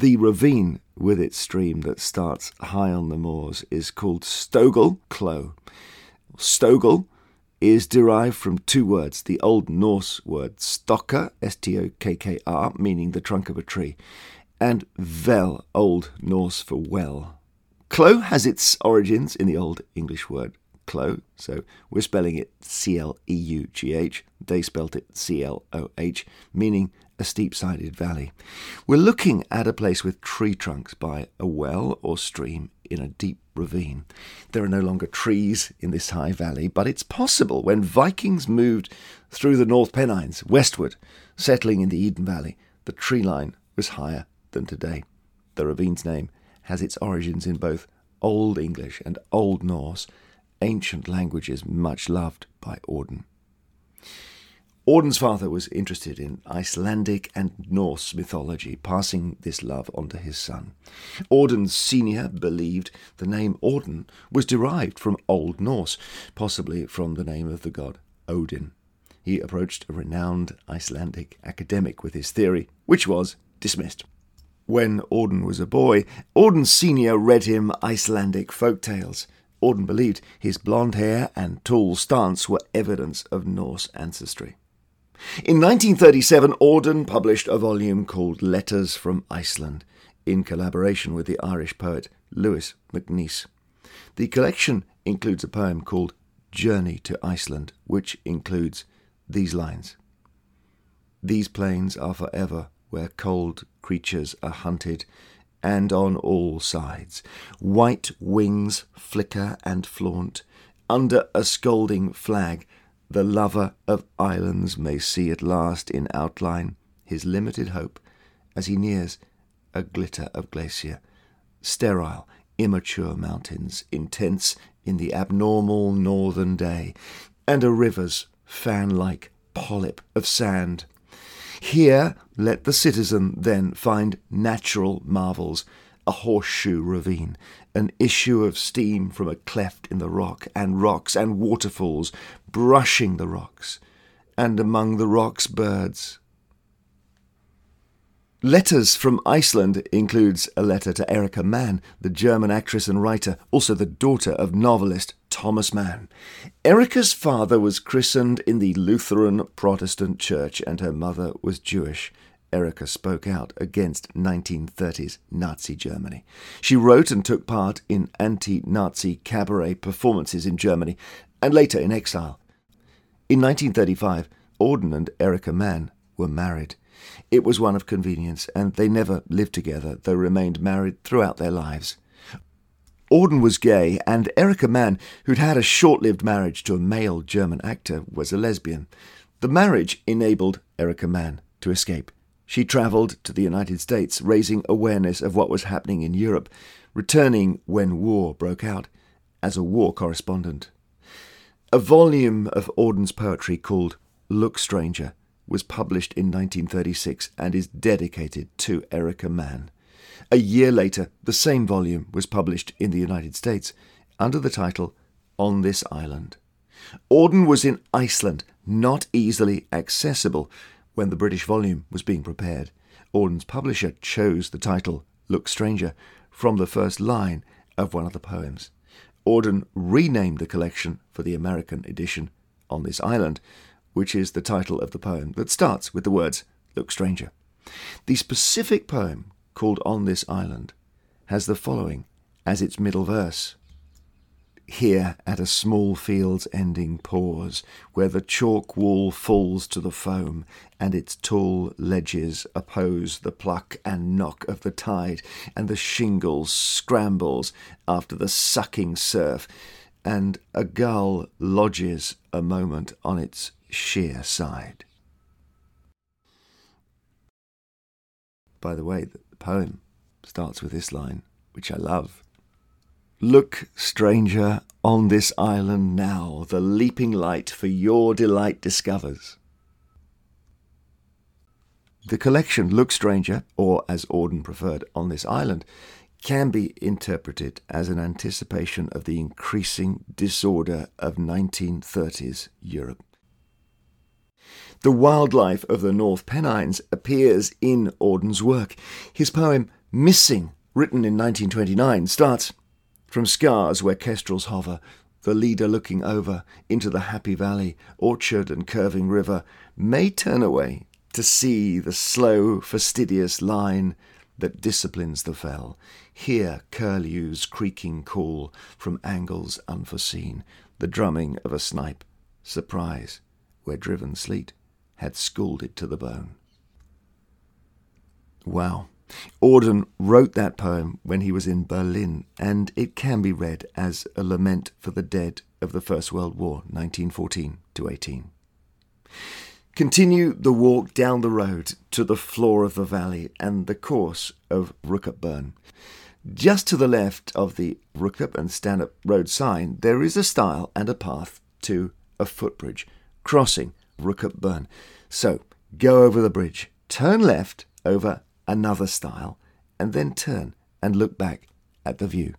The ravine with its stream that starts high on the moors is called Stogel Clough. Stogel is derived from two words the Old Norse word stokkr, S T O K K R, meaning the trunk of a tree, and vel, Old Norse for well. Clough has its origins in the Old English word so we're spelling it C L E U G H, they spelt it C L O H, meaning a steep sided valley. We're looking at a place with tree trunks by a well or stream in a deep ravine. There are no longer trees in this high valley, but it's possible when Vikings moved through the North Pennines westward, settling in the Eden Valley, the tree line was higher than today. The ravine's name has its origins in both Old English and Old Norse, ancient languages much loved by Auden. Auden's father was interested in Icelandic and Norse mythology, passing this love on to his son. Auden Sr. believed the name Auden was derived from Old Norse, possibly from the name of the god Odin. He approached a renowned Icelandic academic with his theory, which was dismissed. When Auden was a boy, Auden Sr. read him Icelandic folk tales. Auden believed his blonde hair and tall stance were evidence of Norse ancestry. In 1937, Auden published a volume called Letters from Iceland in collaboration with the Irish poet Louis MacNeice. The collection includes a poem called Journey to Iceland, which includes these lines These plains are forever where cold creatures are hunted, and on all sides white wings flicker and flaunt under a scolding flag the lover of islands may see at last in outline his limited hope as he nears a glitter of glacier, sterile, immature mountains, intense in the abnormal northern day, and a river's fan like polyp of sand. Here let the citizen then find natural marvels a horseshoe ravine, an issue of steam from a cleft in the rock, and rocks and waterfalls brushing the rocks, and among the rocks birds. Letters from Iceland includes a letter to Erika Mann, the German actress and writer, also the daughter of novelist Thomas Mann. Erika's father was christened in the Lutheran Protestant Church and her mother was Jewish. Erika spoke out against 1930s Nazi Germany. She wrote and took part in anti Nazi cabaret performances in Germany and later in exile. In 1935, Auden and Erika Mann were married. It was one of convenience, and they never lived together, though remained married throughout their lives. Auden was gay, and Erika Mann, who'd had a short lived marriage to a male German actor, was a lesbian. The marriage enabled Erika Mann to escape. She travelled to the United States, raising awareness of what was happening in Europe, returning when war broke out as a war correspondent. A volume of Auden's poetry called Look Stranger was published in 1936 and is dedicated to Erika Mann. A year later, the same volume was published in the United States under the title On This Island. Auden was in Iceland, not easily accessible, when the British volume was being prepared. Auden's publisher chose the title Look Stranger from the first line of one of the poems. Auden renamed the collection for the American edition on this island, which is the title of the poem that starts with the words Look Stranger. The specific poem called On This Island has the following as its middle verse here at a small field's ending pause, where the chalk wall falls to the foam, and its tall ledges oppose the pluck and knock of the tide, and the shingle scrambles after the sucking surf, and a gull lodges a moment on its sheer side. By the way, the poem starts with this line, which I love. Look, stranger, on this island now, the leaping light for your delight discovers. The collection Look Stranger, or as Auden preferred, On This Island, can be interpreted as an anticipation of the increasing disorder of 1930s Europe. The wildlife of the North Pennines appears in Auden's work. His poem Missing, written in 1929, starts from scars where kestrels hover, the leader looking over into the happy valley, orchard and curving river, may turn away to see the slow, fastidious line that disciplines the fell. Hear curlew's creaking call from angles unforeseen, the drumming of a snipe, surprise, where driven sleet had scalded to the bone. Wow. Auden wrote that poem when he was in Berlin, and it can be read as a lament for the dead of the First World War, 1914 to 18. Continue the walk down the road to the floor of the valley and the course of Rookhope Burn. Just to the left of the Rookhope and Stanhope Road sign, there is a stile and a path to a footbridge crossing Rookhope Burn. So go over the bridge, turn left over another stile, and then turn and look back at the view.